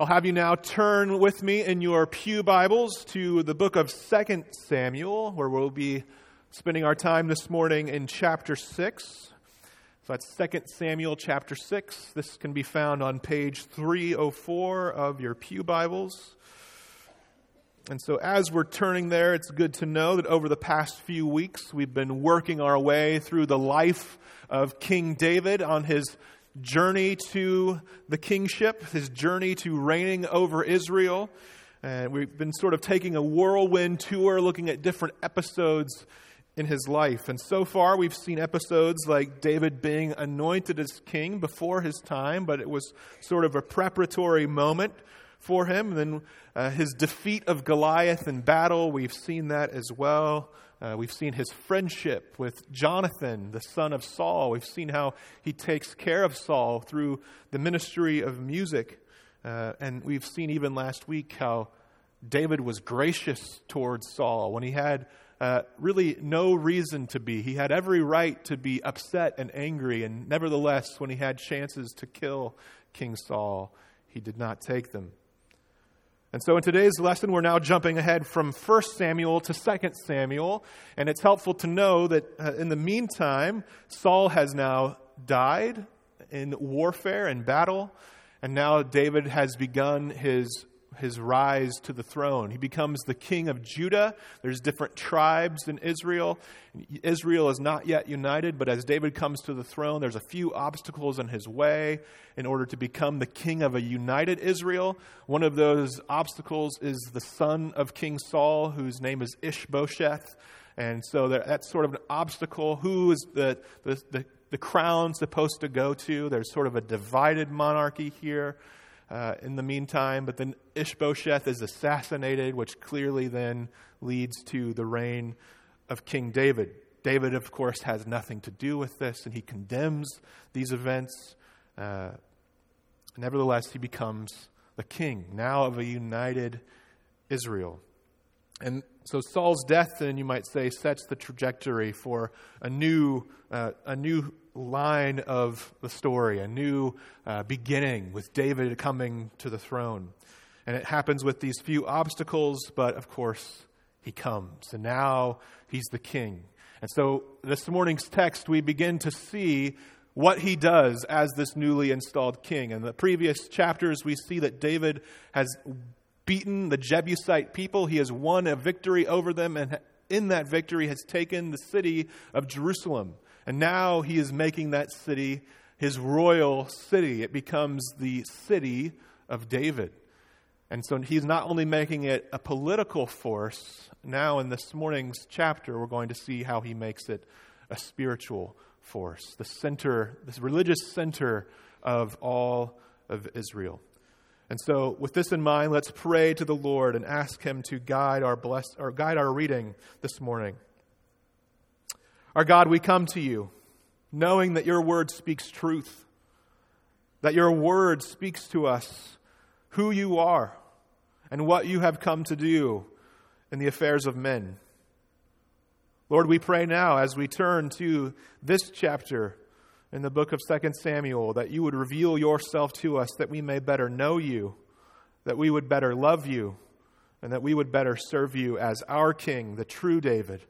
I'll have you now turn with me in your Pew Bibles to the book of 2 Samuel, where we'll be spending our time this morning in chapter 6. So that's 2 Samuel chapter 6. This can be found on page 304 of your Pew Bibles. And so, as we're turning there, it's good to know that over the past few weeks, we've been working our way through the life of King David on his journey to the kingship, his journey to reigning over Israel. And we've been sort of taking a whirlwind tour, looking at different episodes in his life. And so far, we've seen episodes like David being anointed as king before his time, but it was sort of a preparatory moment for him. And then uh, his defeat of Goliath in battle, we've seen that as well. Uh, we've seen his friendship with Jonathan, the son of Saul. We've seen how he takes care of Saul through the ministry of music. Uh, and we've seen even last week how David was gracious towards Saul when he had uh, really no reason to be. He had every right to be upset and angry, and nevertheless, when he had chances to kill King Saul, he did not take them. And so in today's lesson, we're now jumping ahead from 1 Samuel to 2 Samuel. And it's helpful to know that uh, in the meantime, Saul has now died in warfare and battle. And now David has begun his his rise to the throne. He becomes the king of Judah. There's different tribes in Israel. Israel is not yet united, but as David comes to the throne, there's a few obstacles in his way in order to become the king of a united Israel. One of those obstacles is the son of King Saul, whose name is Ishbosheth. And so that's sort of an obstacle. Who is the, the, the, the crown supposed to go to? There's sort of a divided monarchy here uh, in the meantime. But then Ishbosheth is assassinated, which clearly then leads to the reign of King David. David, of course, has nothing to do with this, and he condemns these events. Uh, nevertheless, he becomes the king, now of a united Israel. And so Saul's death, then you might say, sets the trajectory for a new, uh, a new line of the story, a new uh, beginning with David coming to the throne. And it happens with these few obstacles, but of course, he comes. And now he's the king. And so this morning's text, we begin to see what he does as this newly installed king. In the previous chapters, we see that David has beaten the Jebusite people, he has won a victory over them, and in that victory has taken the city of Jerusalem. And now he is making that city his royal city. It becomes the city of David. And so he's not only making it a political force, now in this morning's chapter, we're going to see how he makes it a spiritual force, the center, this religious center of all of Israel. And so, with this in mind, let's pray to the Lord and ask Him to guide our bless, or guide our reading this morning. Our God, we come to you knowing that your word speaks truth, that your word speaks to us who you are and what you have come to do in the affairs of men. Lord, we pray now as we turn to this chapter in the book of 2 Samuel that you would reveal yourself to us that we may better know you, that we would better love you, and that we would better serve you as our King, the true David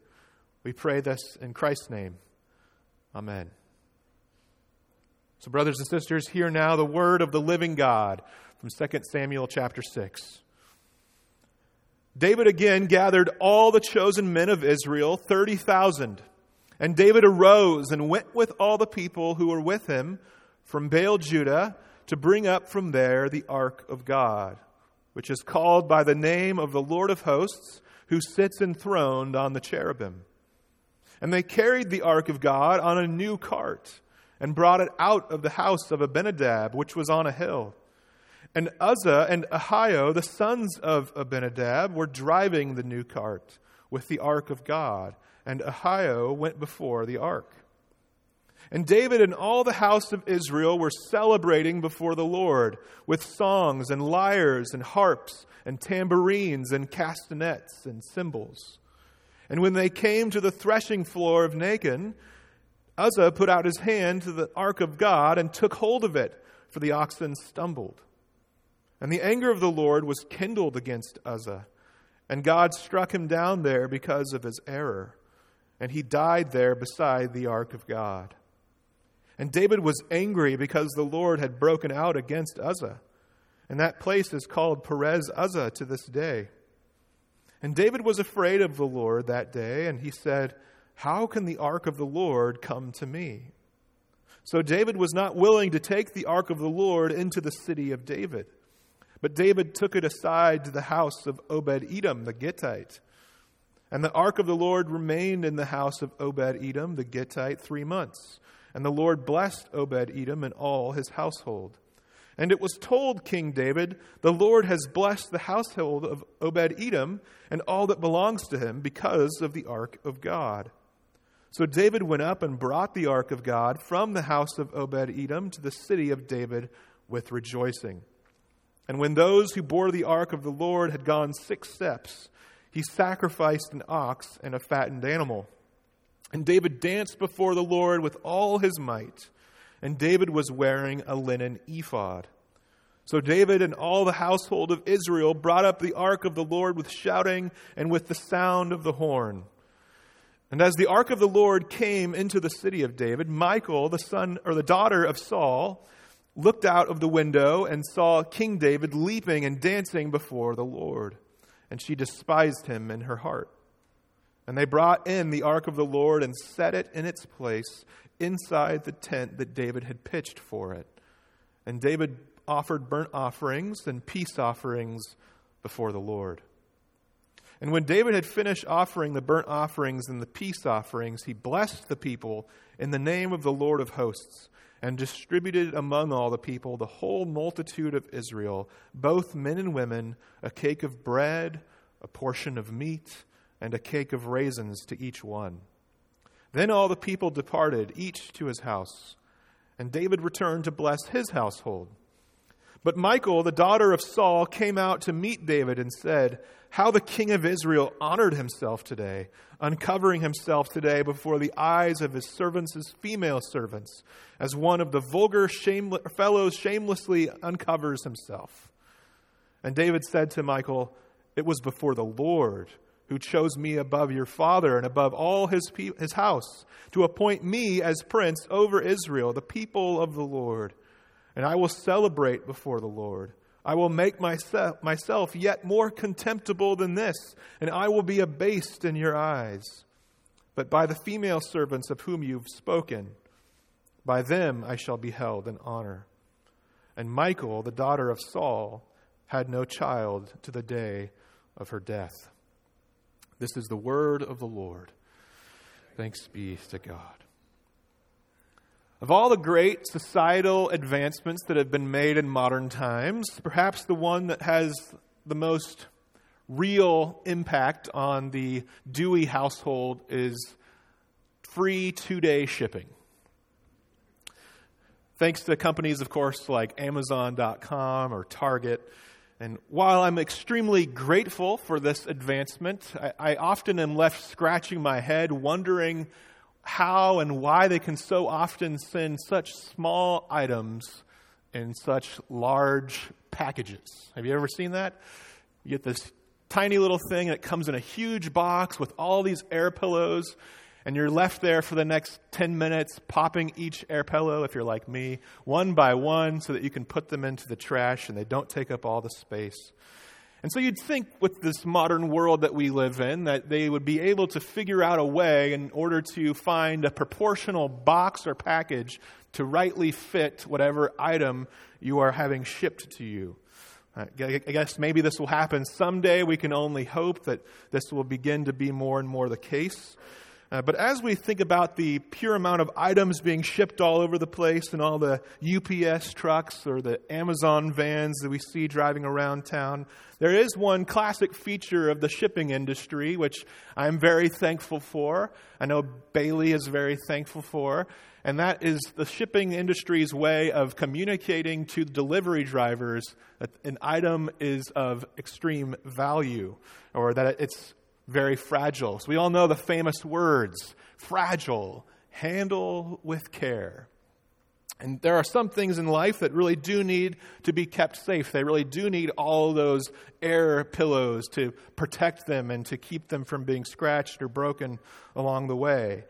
we pray this in Christ's name. Amen. So, brothers and sisters, hear now the word of the living God from 2 Samuel chapter 6. David again gathered all the chosen men of Israel, 30,000. And David arose and went with all the people who were with him from Baal Judah to bring up from there the ark of God, which is called by the name of the Lord of hosts, who sits enthroned on the cherubim. And they carried the ark of God on a new cart and brought it out of the house of Abinadab, which was on a hill. And Uzzah and Ahio, the sons of Abinadab, were driving the new cart with the ark of God, and Ahio went before the ark. And David and all the house of Israel were celebrating before the Lord with songs and lyres and harps and tambourines and castanets and cymbals. And when they came to the threshing floor of Nacon, Uzzah put out his hand to the ark of God and took hold of it, for the oxen stumbled. And the anger of the Lord was kindled against Uzzah, and God struck him down there because of his error, and he died there beside the ark of God. And David was angry because the Lord had broken out against Uzzah, and that place is called Perez Uzzah to this day. And David was afraid of the Lord that day, and he said, How can the ark of the Lord come to me? So David was not willing to take the ark of the Lord into the city of David. But David took it aside to the house of Obed Edom the Gittite. And the ark of the Lord remained in the house of Obed Edom the Gittite three months. And the Lord blessed Obed Edom and all his household. And it was told King David, The Lord has blessed the household of Obed Edom and all that belongs to him because of the ark of God. So David went up and brought the ark of God from the house of Obed Edom to the city of David with rejoicing. And when those who bore the ark of the Lord had gone six steps, he sacrificed an ox and a fattened animal. And David danced before the Lord with all his might. And David was wearing a linen ephod. So David and all the household of Israel brought up the ark of the Lord with shouting and with the sound of the horn. And as the ark of the Lord came into the city of David, Michal, the son or the daughter of Saul, looked out of the window and saw King David leaping and dancing before the Lord. And she despised him in her heart. And they brought in the ark of the Lord and set it in its place inside the tent that David had pitched for it. And David offered burnt offerings and peace offerings before the Lord. And when David had finished offering the burnt offerings and the peace offerings, he blessed the people in the name of the Lord of hosts and distributed among all the people, the whole multitude of Israel, both men and women, a cake of bread, a portion of meat, and a cake of raisins to each one. Then all the people departed, each to his house. And David returned to bless his household. But Michal, the daughter of Saul, came out to meet David and said, How the king of Israel honored himself today, uncovering himself today before the eyes of his servants, his female servants, as one of the vulgar shameless, fellows shamelessly uncovers himself. And David said to Michal, It was before the Lord who chose me above your father and above all his, pe- his house, to appoint me as prince over Israel, the people of the Lord and I will celebrate before the Lord. I will make myself, myself yet more contemptible than this, and I will be abased in your eyes. But by the female servants of whom you've spoken, by them I shall be held in honor. And Michal, the daughter of Saul, had no child to the day of her death. This is the word of the Lord. Thanks be to God. Of all the great societal advancements that have been made in modern times, perhaps the one that has the most real impact on the Dewey household is free two day shipping. Thanks to companies, of course, like Amazon.com or Target. And while I'm extremely grateful for this advancement, I, I often am left scratching my head, wondering how and why they can so often send such small items in such large packages. Have you ever seen that? You get this tiny little thing and it comes in a huge box with all these air pillows and you're left there for the next 10 minutes popping each air pillow if you're like me one by one so that you can put them into the trash and they don't take up all the space and so you'd think with this modern world that we live in that they would be able to figure out a way in order to find a proportional box or package to rightly fit whatever item you are having shipped to you. I guess maybe this will happen someday. We can only hope that this will begin to be more and more the case. Uh, but as we think about the pure amount of items being shipped all over the place and all the UPS trucks or the Amazon vans that we see driving around town, there is one classic feature of the shipping industry which I'm very thankful for. I know Bailey is very thankful for. And that is the shipping industry's way of communicating to delivery drivers that an item is of extreme value or that it's very fragile. So we all know the famous words fragile, handle with care. And there are some things in life that really do need to be kept safe. They really do need all those air pillows to protect them and to keep them from being scratched or broken along the way.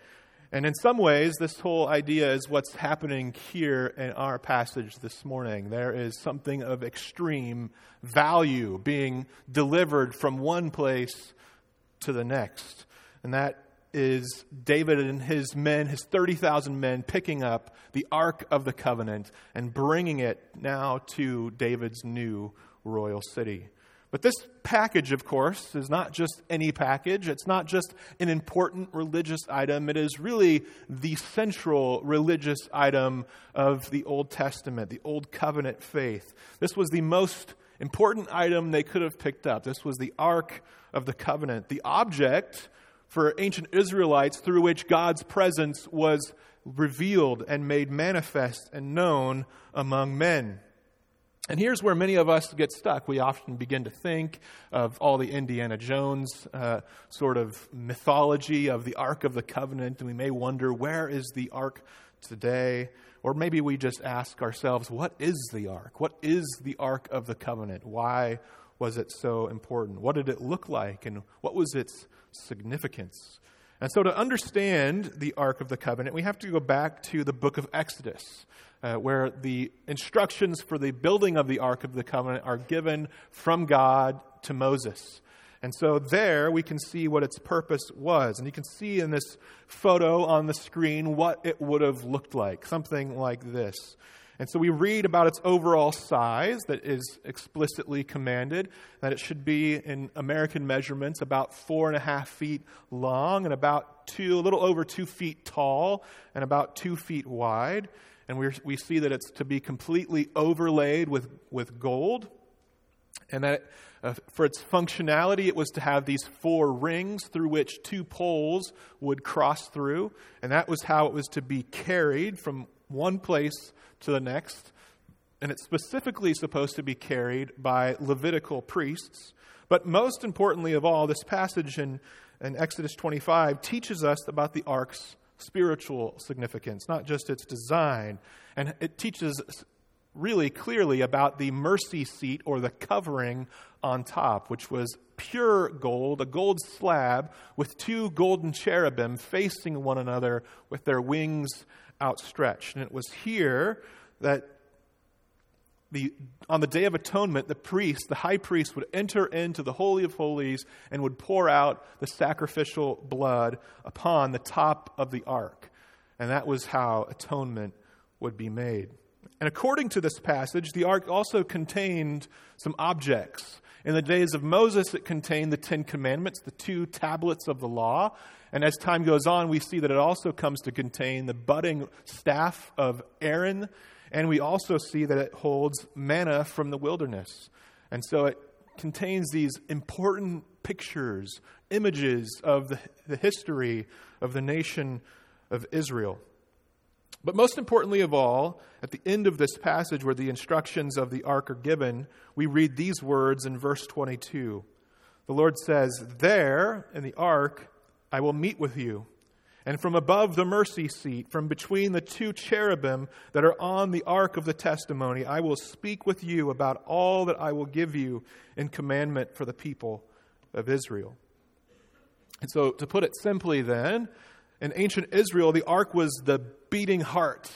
And in some ways, this whole idea is what's happening here in our passage this morning. There is something of extreme value being delivered from one place to the next. And that is David and his men, his 30,000 men, picking up the Ark of the Covenant and bringing it now to David's new royal city. But this package, of course, is not just any package. It's not just an important religious item. It is really the central religious item of the Old Testament, the Old Covenant faith. This was the most important item they could have picked up. This was the Ark of the Covenant, the object for ancient Israelites through which God's presence was revealed and made manifest and known among men. And here's where many of us get stuck. We often begin to think of all the Indiana Jones uh, sort of mythology of the Ark of the Covenant, and we may wonder, where is the Ark today? Or maybe we just ask ourselves, what is the Ark? What is the Ark of the Covenant? Why was it so important? What did it look like? And what was its significance. And so, to understand the Ark of the Covenant, we have to go back to the book of Exodus, uh, where the instructions for the building of the Ark of the Covenant are given from God to Moses. And so, there we can see what its purpose was. And you can see in this photo on the screen what it would have looked like something like this. And so we read about its overall size that is explicitly commanded, that it should be in American measurements about four and a half feet long and about two, a little over two feet tall and about two feet wide. And we we see that it's to be completely overlaid with, with gold. And that uh, for its functionality, it was to have these four rings through which two poles would cross through. And that was how it was to be carried from one place to the next. And it's specifically supposed to be carried by Levitical priests. But most importantly of all, this passage in, in Exodus 25 teaches us about the ark's spiritual significance, not just its design. And it teaches really clearly about the mercy seat or the covering on top, which was pure gold, a gold slab with two golden cherubim facing one another with their wings outstretched. And it was here that the, on the Day of Atonement, the priest, the high priest, would enter into the Holy of Holies and would pour out the sacrificial blood upon the top of the ark. And that was how atonement would be made. And according to this passage, the ark also contained some objects. In the days of Moses, it contained the Ten Commandments, the two tablets of the law. And as time goes on, we see that it also comes to contain the budding staff of Aaron. And we also see that it holds manna from the wilderness. And so it contains these important pictures, images of the, the history of the nation of Israel. But most importantly of all, at the end of this passage where the instructions of the ark are given, we read these words in verse 22. The Lord says, There in the ark I will meet with you. And from above the mercy seat, from between the two cherubim that are on the ark of the testimony, I will speak with you about all that I will give you in commandment for the people of Israel. And so, to put it simply, then, in ancient Israel, the ark was the beating heart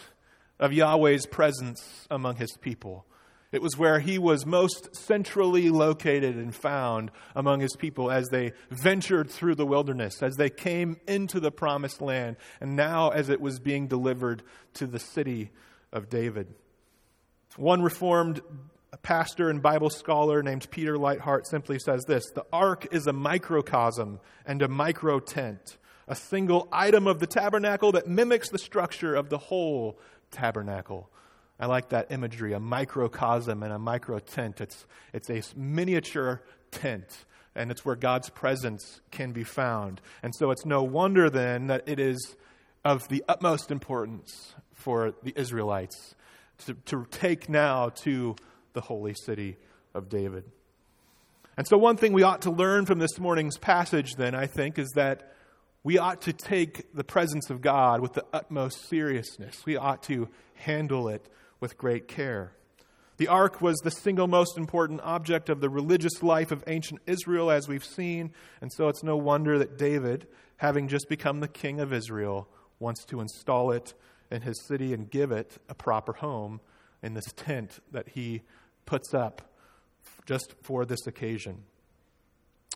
of Yahweh's presence among his people. It was where he was most centrally located and found among his people as they ventured through the wilderness, as they came into the promised land, and now as it was being delivered to the city of David. One Reformed pastor and Bible scholar named Peter Leithart simply says this The ark is a microcosm and a micro tent, a single item of the tabernacle that mimics the structure of the whole tabernacle. I like that imagery a microcosm and a micro tent. It's, it's a miniature tent, and it's where God's presence can be found. And so it's no wonder then that it is of the utmost importance for the Israelites to, to take now to the holy city of David. And so, one thing we ought to learn from this morning's passage, then, I think, is that we ought to take the presence of God with the utmost seriousness. We ought to handle it with great care. The ark was the single most important object of the religious life of ancient Israel, as we've seen, and so it's no wonder that David, having just become the king of Israel, wants to install it in his city and give it a proper home in this tent that he puts up just for this occasion.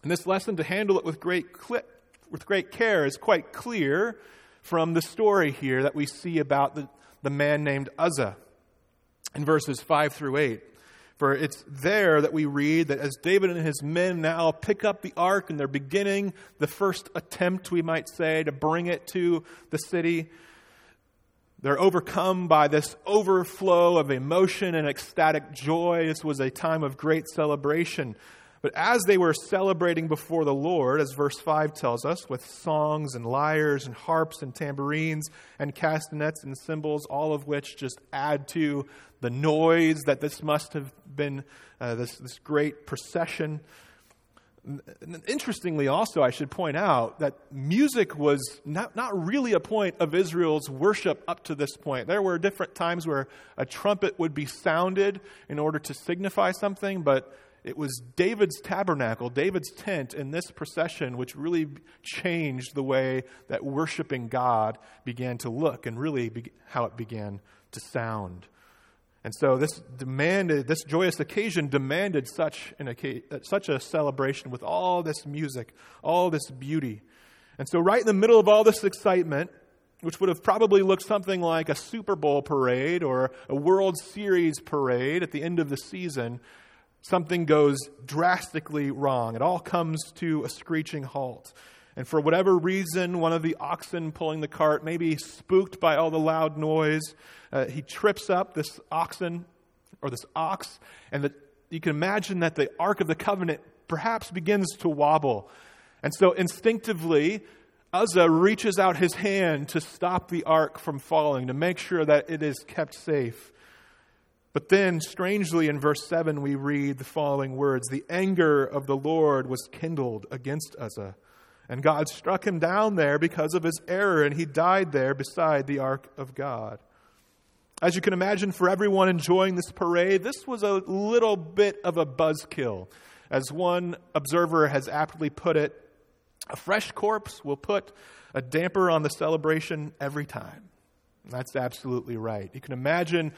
And this lesson to handle it with great, with great care is quite clear from the story here that we see about the, the man named Uzzah in verses 5 through 8. For it's there that we read that as David and his men now pick up the ark and they're beginning the first attempt, we might say, to bring it to the city, they're overcome by this overflow of emotion and ecstatic joy. This was a time of great celebration. But as they were celebrating before the Lord, as verse 5 tells us, with songs and lyres and harps and tambourines and castanets and cymbals, all of which just add to the noise that this must have been uh, this, this great procession. Interestingly, also, I should point out that music was not, not really a point of Israel's worship up to this point. There were different times where a trumpet would be sounded in order to signify something, but it was David's tabernacle, David's tent in this procession, which really changed the way that worshiping God began to look and really be, how it began to sound. And so this demanded, this joyous occasion demanded such, an, uh, such a celebration with all this music, all this beauty. And so, right in the middle of all this excitement, which would have probably looked something like a Super Bowl parade or a World Series parade at the end of the season, something goes drastically wrong. It all comes to a screeching halt. And for whatever reason, one of the oxen pulling the cart, maybe spooked by all the loud noise, uh, he trips up this oxen or this ox, and the, you can imagine that the Ark of the Covenant perhaps begins to wobble. And so instinctively, Uzzah reaches out his hand to stop the ark from falling, to make sure that it is kept safe. But then, strangely, in verse 7, we read the following words The anger of the Lord was kindled against Uzzah, and God struck him down there because of his error, and he died there beside the ark of God. As you can imagine, for everyone enjoying this parade, this was a little bit of a buzzkill. As one observer has aptly put it, a fresh corpse will put a damper on the celebration every time. That's absolutely right. You can imagine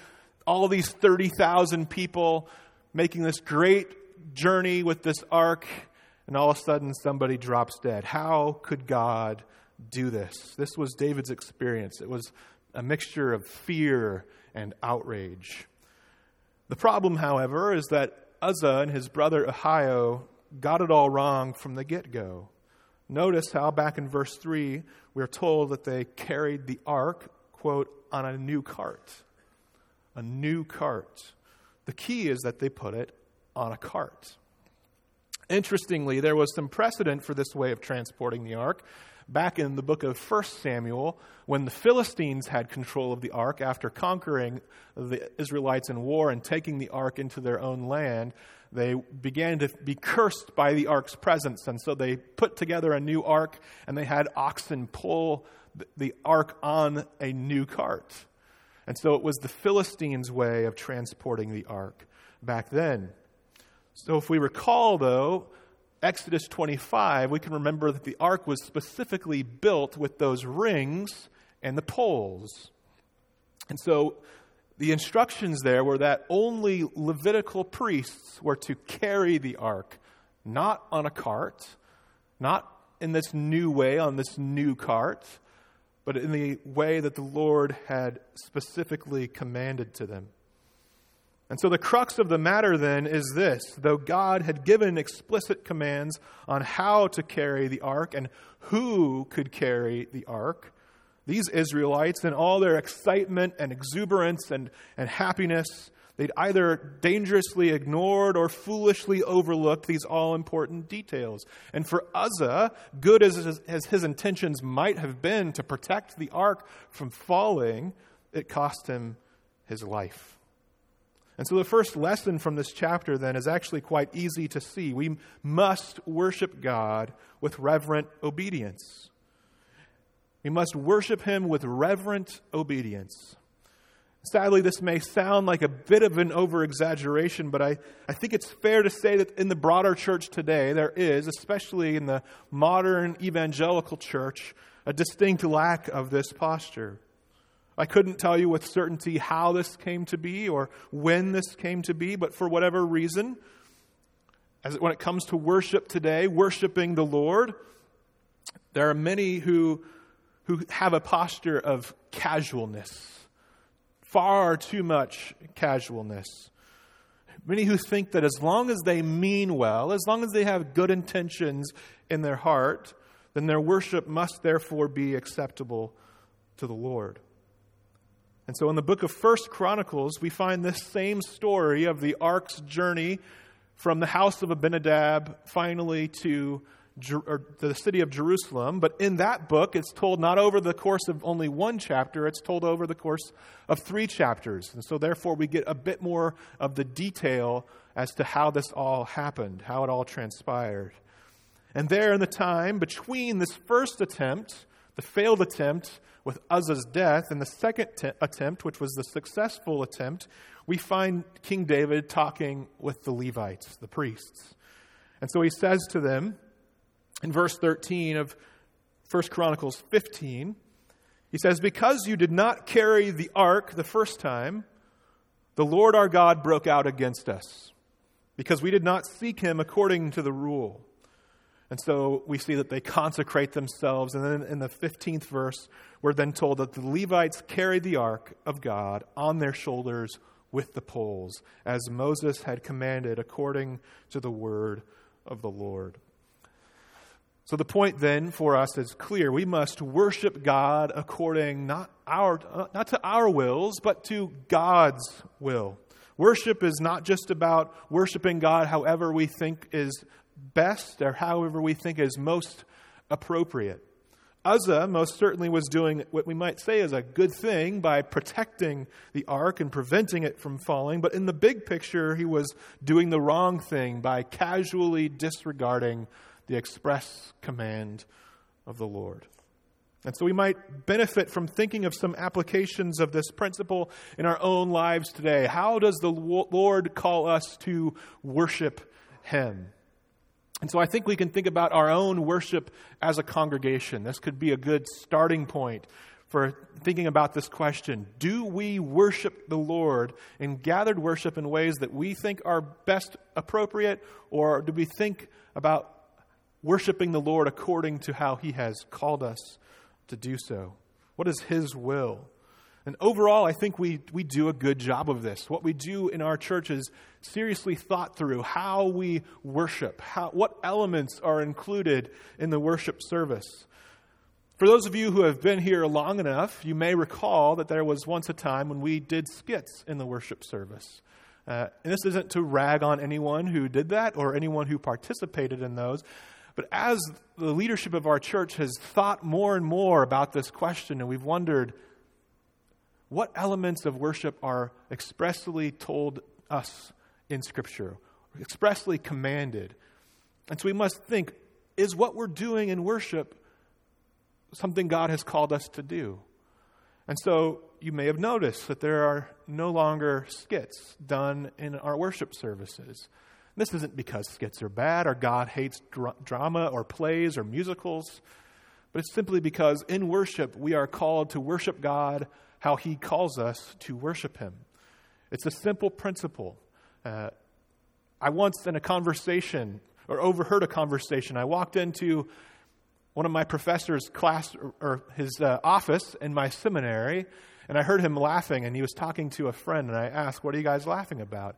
all these 30,000 people making this great journey with this ark, and all of a sudden somebody drops dead. How could God do this? This was David's experience. It was a mixture of fear and outrage. The problem, however, is that Uzzah and his brother Ahio got it all wrong from the get go. Notice how back in verse 3, we're told that they carried the ark, quote, on a new cart a new cart. The key is that they put it on a cart. Interestingly, there was some precedent for this way of transporting the ark back in the book of 1 Samuel when the Philistines had control of the ark after conquering the Israelites in war and taking the ark into their own land. They began to be cursed by the ark's presence, and so they put together a new ark and they had oxen pull the ark on a new cart. And so it was the Philistines' way of transporting the ark back then. So if we recall, though, Exodus 25, we can remember that the ark was specifically built with those rings and the poles. And so the instructions there were that only Levitical priests were to carry the ark, not on a cart, not in this new way, on this new cart, but in the way that the Lord had specifically commanded to them. And so the crux of the matter then is this though God had given explicit commands on how to carry the ark and who could carry the ark, these Israelites, in all their excitement and exuberance and, and happiness, They'd either dangerously ignored or foolishly overlooked these all important details. And for Uzzah, good as his, as his intentions might have been to protect the ark from falling, it cost him his life. And so the first lesson from this chapter then is actually quite easy to see. We must worship God with reverent obedience. We must worship him with reverent obedience. Sadly, this may sound like a bit of an over exaggeration, but I, I think it's fair to say that in the broader church today, there is, especially in the modern evangelical church, a distinct lack of this posture. I couldn't tell you with certainty how this came to be or when this came to be, but for whatever reason, as when it comes to worship today, worshiping the Lord, there are many who, who have a posture of casualness far too much casualness. Many who think that as long as they mean well, as long as they have good intentions in their heart, then their worship must therefore be acceptable to the Lord. And so in the book of First Chronicles, we find this same story of the ark's journey from the house of Abinadab finally to the city of Jerusalem. But in that book, it's told not over the course of only one chapter, it's told over the course of three chapters. And so, therefore, we get a bit more of the detail as to how this all happened, how it all transpired. And there, in the time between this first attempt, the failed attempt with Uzzah's death, and the second attempt, which was the successful attempt, we find King David talking with the Levites, the priests. And so he says to them, in verse 13 of 1 Chronicles 15, he says, Because you did not carry the ark the first time, the Lord our God broke out against us, because we did not seek him according to the rule. And so we see that they consecrate themselves. And then in the 15th verse, we're then told that the Levites carried the ark of God on their shoulders with the poles, as Moses had commanded according to the word of the Lord. So the point then for us is clear. We must worship God according not our uh, not to our wills, but to God's will. Worship is not just about worshiping God however we think is best or however we think is most appropriate. Uzzah most certainly was doing what we might say is a good thing by protecting the ark and preventing it from falling, but in the big picture, he was doing the wrong thing by casually disregarding the express command of the Lord. And so we might benefit from thinking of some applications of this principle in our own lives today. How does the Lord call us to worship Him? And so I think we can think about our own worship as a congregation. This could be a good starting point for thinking about this question Do we worship the Lord in gathered worship in ways that we think are best appropriate, or do we think about worshiping the Lord according to how He has called us to do so. What is His will? And overall, I think we, we do a good job of this. What we do in our church is seriously thought through how we worship, how, what elements are included in the worship service. For those of you who have been here long enough, you may recall that there was once a time when we did skits in the worship service. Uh, and this isn't to rag on anyone who did that or anyone who participated in those, but as the leadership of our church has thought more and more about this question, and we've wondered what elements of worship are expressly told us in Scripture, expressly commanded. And so we must think is what we're doing in worship something God has called us to do? And so you may have noticed that there are no longer skits done in our worship services. This isn't because skits are bad or God hates dra- drama or plays or musicals, but it's simply because in worship we are called to worship God how He calls us to worship Him. It's a simple principle. Uh, I once, in a conversation, or overheard a conversation, I walked into one of my professor's class or, or his uh, office in my seminary, and I heard him laughing, and he was talking to a friend, and I asked, What are you guys laughing about?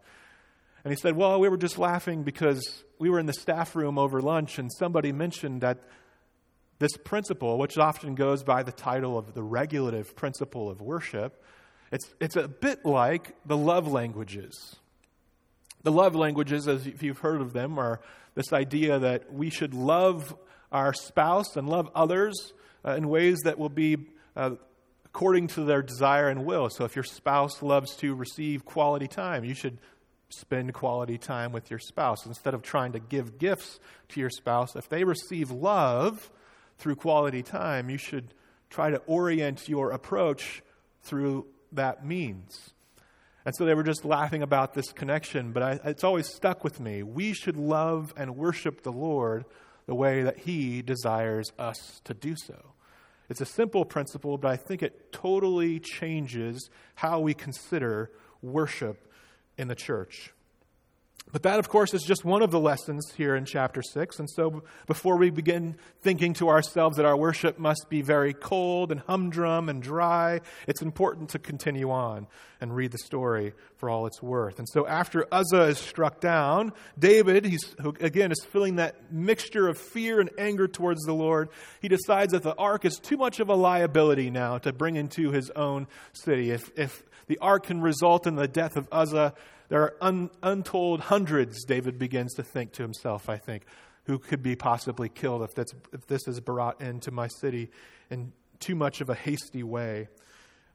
And he said, Well, we were just laughing because we were in the staff room over lunch and somebody mentioned that this principle, which often goes by the title of the regulative principle of worship, it's, it's a bit like the love languages. The love languages, as if you've heard of them, are this idea that we should love our spouse and love others uh, in ways that will be uh, according to their desire and will. So if your spouse loves to receive quality time, you should spend quality time with your spouse. Instead of trying to give gifts to your spouse, if they receive love through quality time, you should try to orient your approach through that means. And so they were just laughing about this connection, but I, it's always stuck with me. We should love and worship the Lord the way that He desires us to do so. It's a simple principle, but I think it totally changes how we consider worship in the church. But that, of course, is just one of the lessons here in chapter 6. And so, before we begin thinking to ourselves that our worship must be very cold and humdrum and dry, it's important to continue on and read the story for all it's worth. And so, after Uzzah is struck down, David, who again is feeling that mixture of fear and anger towards the Lord, he decides that the ark is too much of a liability now to bring into his own city. If, if the ark can result in the death of Uzzah, there are un, untold hundreds, David begins to think to himself, I think, who could be possibly killed if, that's, if this is brought into my city in too much of a hasty way.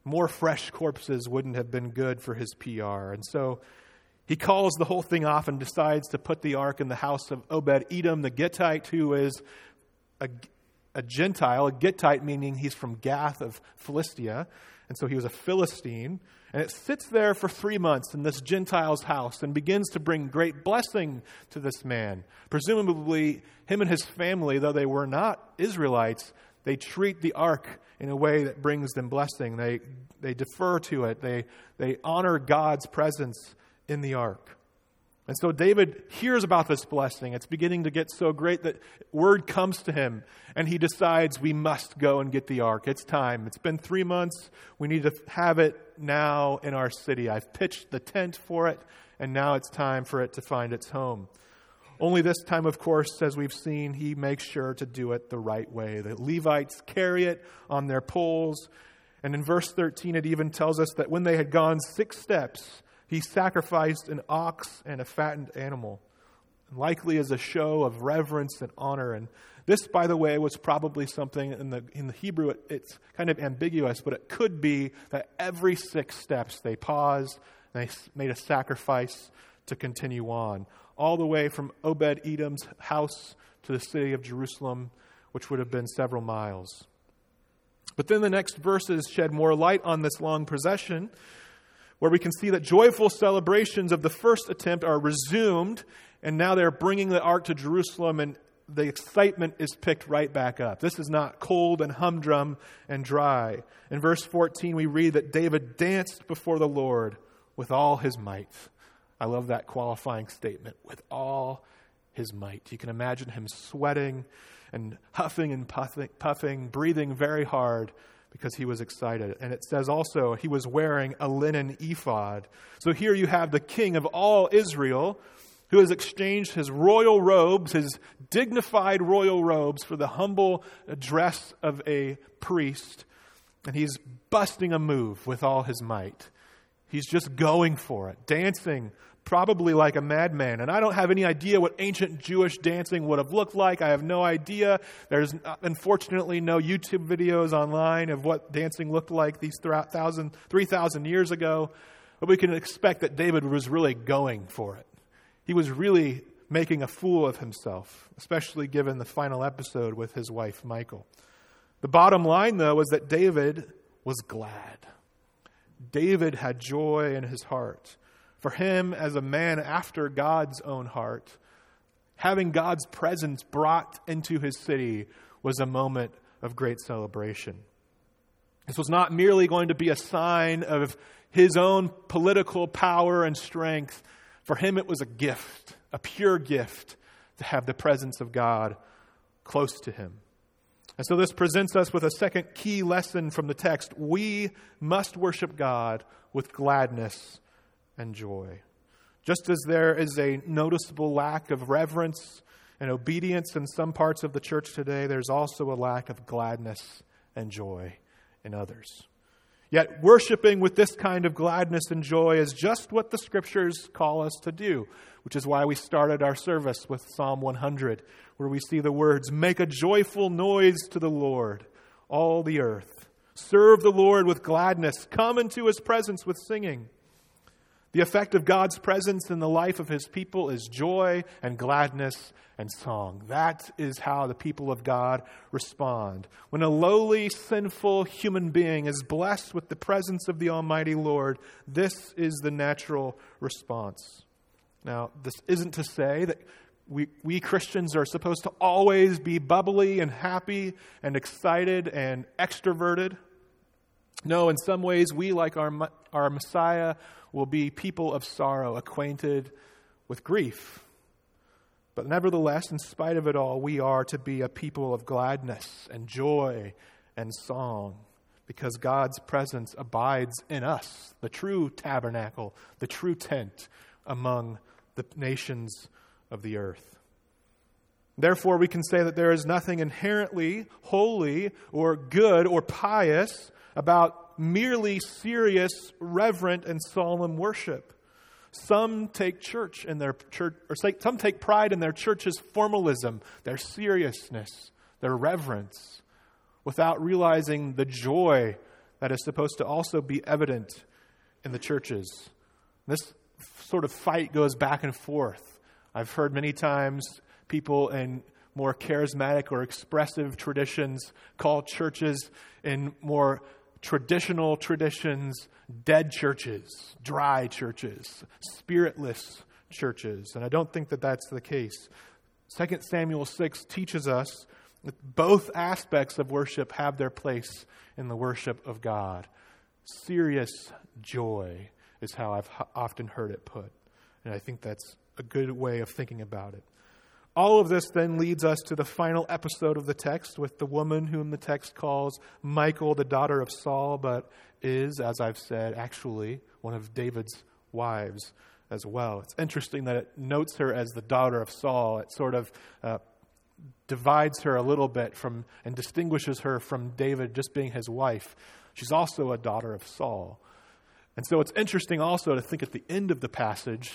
More fresh corpses wouldn't have been good for his PR. And so he calls the whole thing off and decides to put the ark in the house of Obed Edom, the Gittite, who is a, a Gentile, a Gittite meaning he's from Gath of Philistia. And so he was a Philistine. And it sits there for three months in this Gentile's house and begins to bring great blessing to this man. Presumably, him and his family, though they were not Israelites, they treat the ark in a way that brings them blessing. They, they defer to it, they, they honor God's presence in the ark. And so David hears about this blessing. It's beginning to get so great that word comes to him, and he decides we must go and get the ark. It's time. It's been three months. We need to have it now in our city. I've pitched the tent for it, and now it's time for it to find its home. Only this time, of course, as we've seen, he makes sure to do it the right way. The Levites carry it on their poles. And in verse 13, it even tells us that when they had gone six steps, he sacrificed an ox and a fattened animal, likely as a show of reverence and honor. And this, by the way, was probably something in the, in the Hebrew, it, it's kind of ambiguous, but it could be that every six steps they paused and they made a sacrifice to continue on, all the way from Obed Edom's house to the city of Jerusalem, which would have been several miles. But then the next verses shed more light on this long procession where we can see that joyful celebrations of the first attempt are resumed, and now they're bringing the ark to Jerusalem, and the excitement is picked right back up. This is not cold and humdrum and dry. In verse 14, we read that David danced before the Lord with all his might. I love that qualifying statement with all his might. You can imagine him sweating and huffing and puffing, puffing breathing very hard because he was excited. And it says also he was wearing a linen ephod. So here you have the king of all Israel who has exchanged his royal robes, his dignified royal robes, for the humble dress of a priest. And he's busting a move with all his might. He's just going for it, dancing probably like a madman. And I don't have any idea what ancient Jewish dancing would have looked like. I have no idea. There's uh, unfortunately no YouTube videos online of what dancing looked like these 3,000 years ago. But we can expect that David was really going for it. He was really making a fool of himself, especially given the final episode with his wife, Michal. The bottom line, though, was that David was glad. David had joy in his heart. For him, as a man after God's own heart, having God's presence brought into his city was a moment of great celebration. This was not merely going to be a sign of his own political power and strength. For him, it was a gift, a pure gift, to have the presence of God close to him. And so this presents us with a second key lesson from the text. We must worship God with gladness and joy. Just as there is a noticeable lack of reverence and obedience in some parts of the church today, there's also a lack of gladness and joy in others. Yet, worshiping with this kind of gladness and joy is just what the scriptures call us to do, which is why we started our service with Psalm 100, where we see the words Make a joyful noise to the Lord, all the earth. Serve the Lord with gladness. Come into his presence with singing. The effect of God's presence in the life of his people is joy and gladness and song. That is how the people of God respond. When a lowly, sinful human being is blessed with the presence of the Almighty Lord, this is the natural response. Now, this isn't to say that we, we Christians are supposed to always be bubbly and happy and excited and extroverted. No, in some ways, we, like our, our Messiah, will be people of sorrow, acquainted with grief. But nevertheless, in spite of it all, we are to be a people of gladness and joy and song because God's presence abides in us, the true tabernacle, the true tent among the nations of the earth. Therefore, we can say that there is nothing inherently holy or good or pious about merely serious, reverent, and solemn worship. Some take church in their church, or some take pride in their church's formalism, their seriousness, their reverence, without realizing the joy that is supposed to also be evident in the churches. This sort of fight goes back and forth. I've heard many times people in more charismatic or expressive traditions call churches in more traditional traditions, dead churches, dry churches, spiritless churches. And I don't think that that's the case. 2 Samuel 6 teaches us that both aspects of worship have their place in the worship of God. Serious joy is how I've often heard it put. And I think that's a good way of thinking about it. All of this then leads us to the final episode of the text with the woman whom the text calls Michal, the daughter of Saul, but is, as I've said, actually one of David's wives as well. It's interesting that it notes her as the daughter of Saul. It sort of uh, divides her a little bit from and distinguishes her from David just being his wife. She's also a daughter of Saul. And so it's interesting also to think at the end of the passage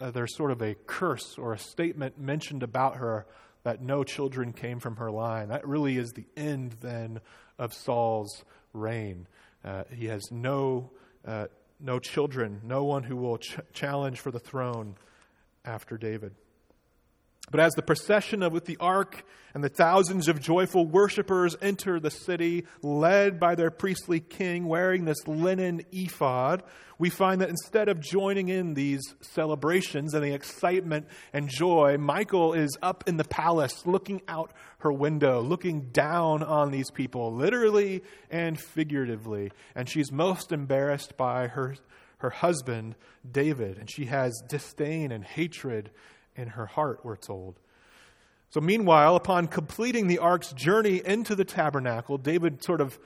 uh, there's sort of a curse or a statement mentioned about her that no children came from her line. That really is the end then of Saul's reign. Uh, he has no, uh, no children, no one who will ch- challenge for the throne after David. But as the procession of with the ark and the thousands of joyful worshippers enter the city, led by their priestly king wearing this linen ephod, we find that instead of joining in these celebrations and the excitement and joy, Michal is up in the palace looking out her window, looking down on these people, literally and figuratively. And she's most embarrassed by her, her husband, David, and she has disdain and hatred in her heart, we're told. So, meanwhile, upon completing the ark's journey into the tabernacle, David sort of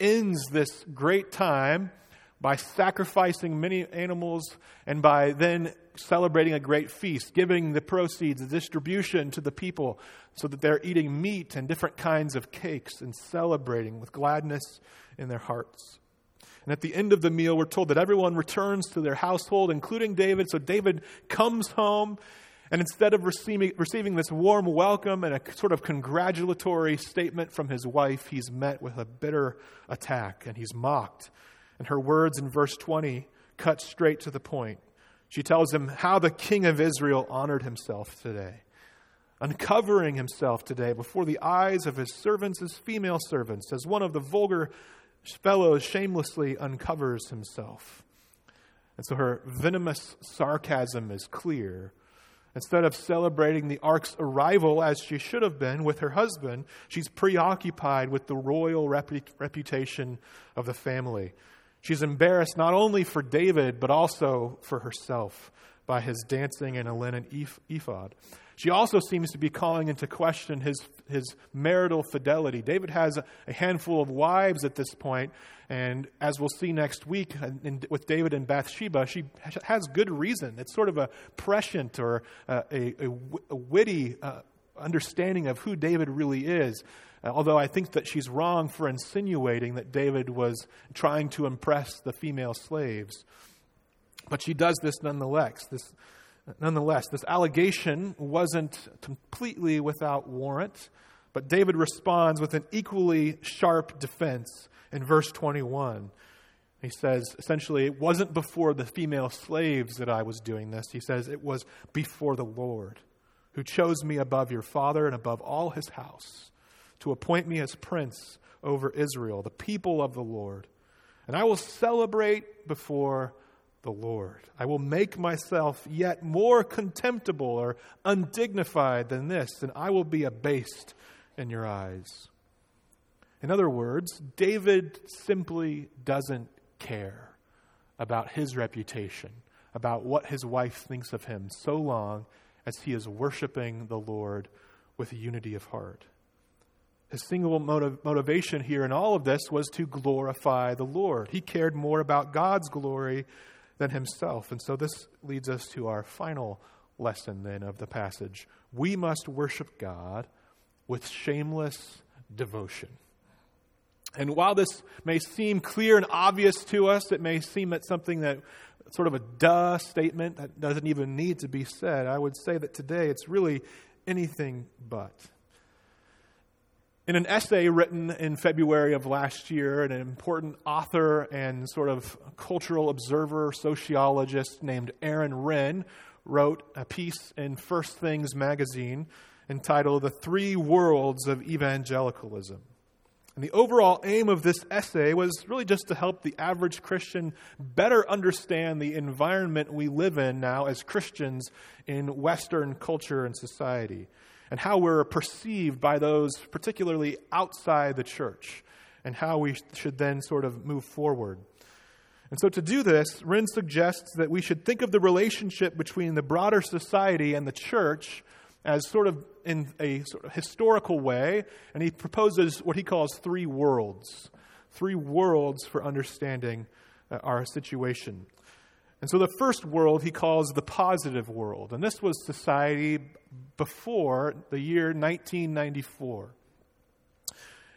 ends this great time by sacrificing many animals and by then celebrating a great feast, giving the proceeds, the distribution to the people so that they're eating meat and different kinds of cakes and celebrating with gladness in their hearts. And at the end of the meal, we're told that everyone returns to their household, including David. So David comes home and instead of receiving, receiving this warm welcome and a sort of congratulatory statement from his wife, he's met with a bitter attack and he's mocked. And her words in verse 20 cut straight to the point. She tells him how the king of Israel honored himself today, uncovering himself today before the eyes of his servants, his female servants, as one of the vulgar fellows shamelessly uncovers himself. And so her venomous sarcasm is clear. Instead of celebrating the ark's arrival as she should have been with her husband, she's preoccupied with the royal reputation of the family. She's embarrassed not only for David, but also for herself by his dancing in a linen ephod. She also seems to be calling into question his, his marital fidelity. David has a, handful of wives at this point, and as we'll see next week in, with David and Bathsheba, she has good reason. It's sort of a prescient or a, a, a witty uh, understanding of who David really is. Uh, although I think that she's wrong for insinuating that David was trying to impress the female slaves. But she does this nonetheless. This, nonetheless, this allegation wasn't completely without warrant, but David responds with an equally sharp defense in verse 21. He says, essentially, it wasn't before the female slaves that I was doing this. He says, it was before the Lord, who chose me above your father and above all his house, to appoint me as prince over Israel, the people of the Lord. And I will celebrate before the Lord. I will make myself yet more contemptible or undignified than this, and I will be abased in your eyes. In other words, David simply doesn't care about his reputation, about what his wife thinks of him, so long as he is worshiping the Lord with unity of heart. His single motiv- motivation here in all of this was to glorify the Lord. He cared more about God's glory than himself. And so this leads us to our final lesson then of the passage. We must worship God with shameless devotion. And while this may seem clear and obvious to us, it may seem that something that sort of a duh statement that doesn't even need to be said. I would say that today it's really anything but. In an essay written in February of last year, an important author and sort of cultural observer, sociologist named Aaron Renn wrote a piece in First Things magazine entitled The Three Worlds of Evangelicalism. And the overall aim of this essay was really just to help the average Christian better understand the environment we live in now as Christians in Western culture and society, and how we're perceived by those, particularly outside the church, and how we should then sort of move forward. And so, to do this, Renn suggests that we should think of the relationship between the broader society and the church as sort of in a sort of historical way, and he proposes what he calls three worlds. Three worlds for understanding uh, our situation. And so the first world he calls the positive world, and this was society before the year 1994.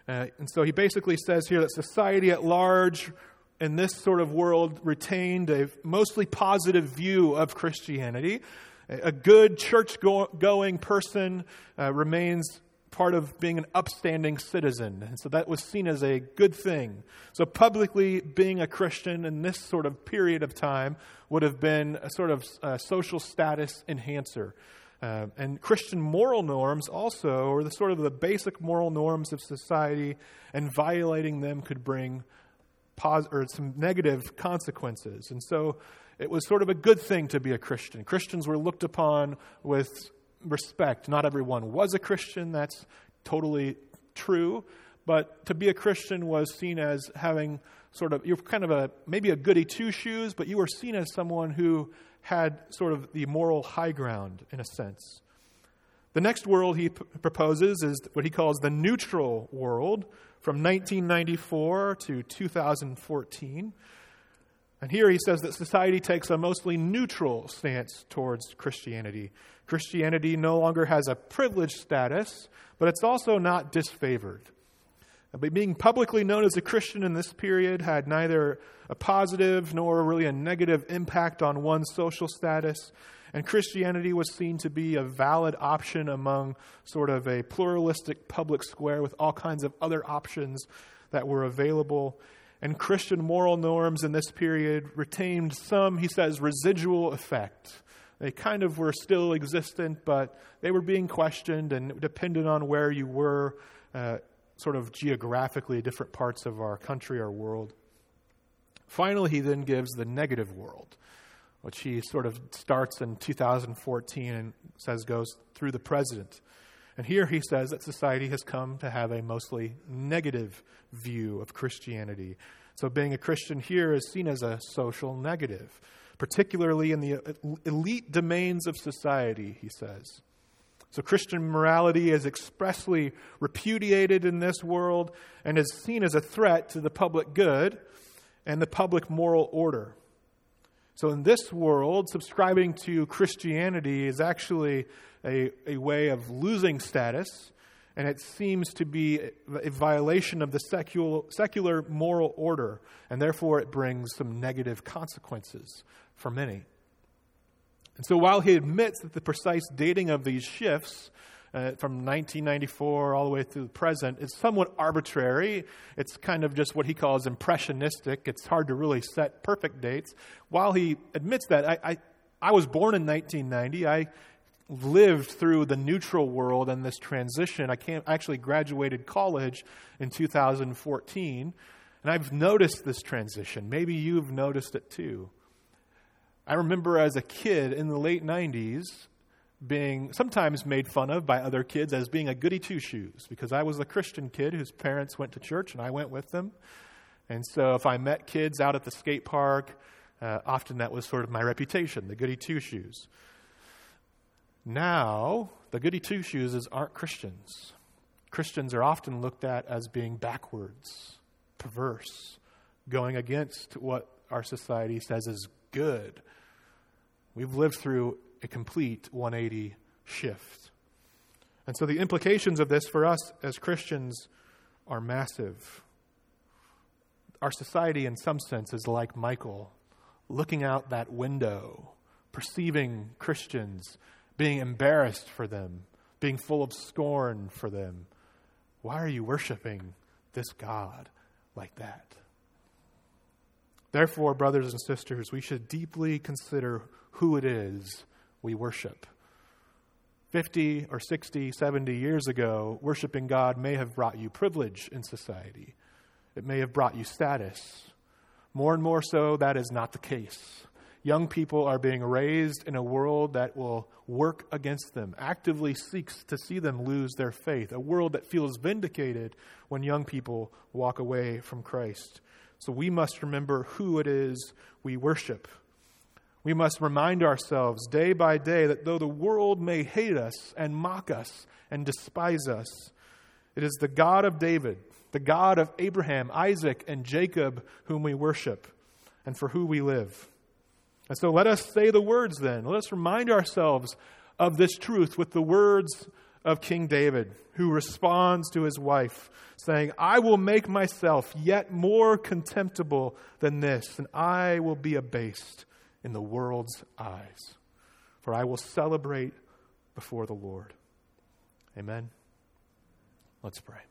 Uh, and so he basically says here that society at large in this sort of world retained a mostly positive view of Christianity. A good church going person uh, remains part of being an upstanding citizen. And so that was seen as a good thing. So publicly being a Christian in this sort of period of time would have been a sort of uh, social status enhancer. Uh, and Christian moral norms also, or the sort of the basic moral norms of society, and violating them could bring pos- or some negative consequences. And so it was sort of a good thing to be a Christian. Christians were looked upon with respect. Not everyone was a Christian, that's totally true. But to be a Christian was seen as having sort of, you're kind of a, maybe a goody two shoes, but you were seen as someone who had sort of the moral high ground in a sense. The next world he p- proposes is what he calls the neutral world from 1994 to 2014. And here he says that society takes a mostly neutral stance towards Christianity. Christianity no longer has a privileged status, but it's also not disfavored. Uh, but being publicly known as a Christian in this period had neither a positive nor really a negative impact on one's social status. And Christianity was seen to be a valid option among sort of a pluralistic public square with all kinds of other options that were available and Christian moral norms in this period retained some, he says, residual effect. They kind of were still existent, but they were being questioned and depended on where you were, uh, sort of geographically, different parts of our country or world. Finally, he then gives the negative world, which he sort of starts in 2014 and says goes through the president. And here he says that society has come to have a mostly negative view of Christianity. So being a Christian here is seen as a social negative, particularly in the uh, elite domains of society, he says. So Christian morality is expressly repudiated in this world and is seen as a threat to the public good and the public moral order. So, in this world, subscribing to Christianity is actually a, a way of losing status, and it seems to be a violation of the secular, secular moral order, and therefore it brings some negative consequences for many. And so, while he admits that the precise dating of these shifts uh, from 1994 all the way through the present is somewhat arbitrary. It's kind of just what he calls impressionistic. It's hard to really set perfect dates. While he admits that, I, I, I was born in 1990. I lived through the neutral world and this transition. I can't, actually graduated college in 2014, and I've noticed this transition. Maybe you've noticed it too. I remember as a kid in the late 90s being sometimes made fun of by other kids as being a goody two shoes because I was a Christian kid whose parents went to church and I went with them. And so if I met kids out at the skate park, uh, often that was sort of my reputation, the goody two shoes. Now, the goody two shoes aren't Christians. Christians are often looked at as being backwards, perverse, going against what our society says is good. We've lived through a complete 180 shift. And so the implications of this for us as Christians are massive. Our society, in some sense, is like Michal, looking out that window, perceiving Christians being embarrassed for them, being full of scorn for them. Why are you worshiping this God like that? Therefore, brothers and sisters, we should deeply consider who it is we worship. 50 or 60, 70 years ago, worshiping God may have brought you privilege in society. It may have brought you status. More and more so, that is not the case. Young people are being raised in a world that will work against them, actively seeks to see them lose their faith, a world that feels vindicated when young people walk away from Christ. So we must remember who it is we worship. We must remind ourselves day by day that though the world may hate us and mock us and despise us, it is the God of David, the God of Abraham, Isaac, and Jacob whom we worship and for who we live. And so let us say the words then. Let us remind ourselves of this truth with the words of King David, who responds to his wife, saying, I will make myself yet more contemptible than this, and I will be abased in the world's eyes, for I will celebrate before the Lord. Amen. Let's pray.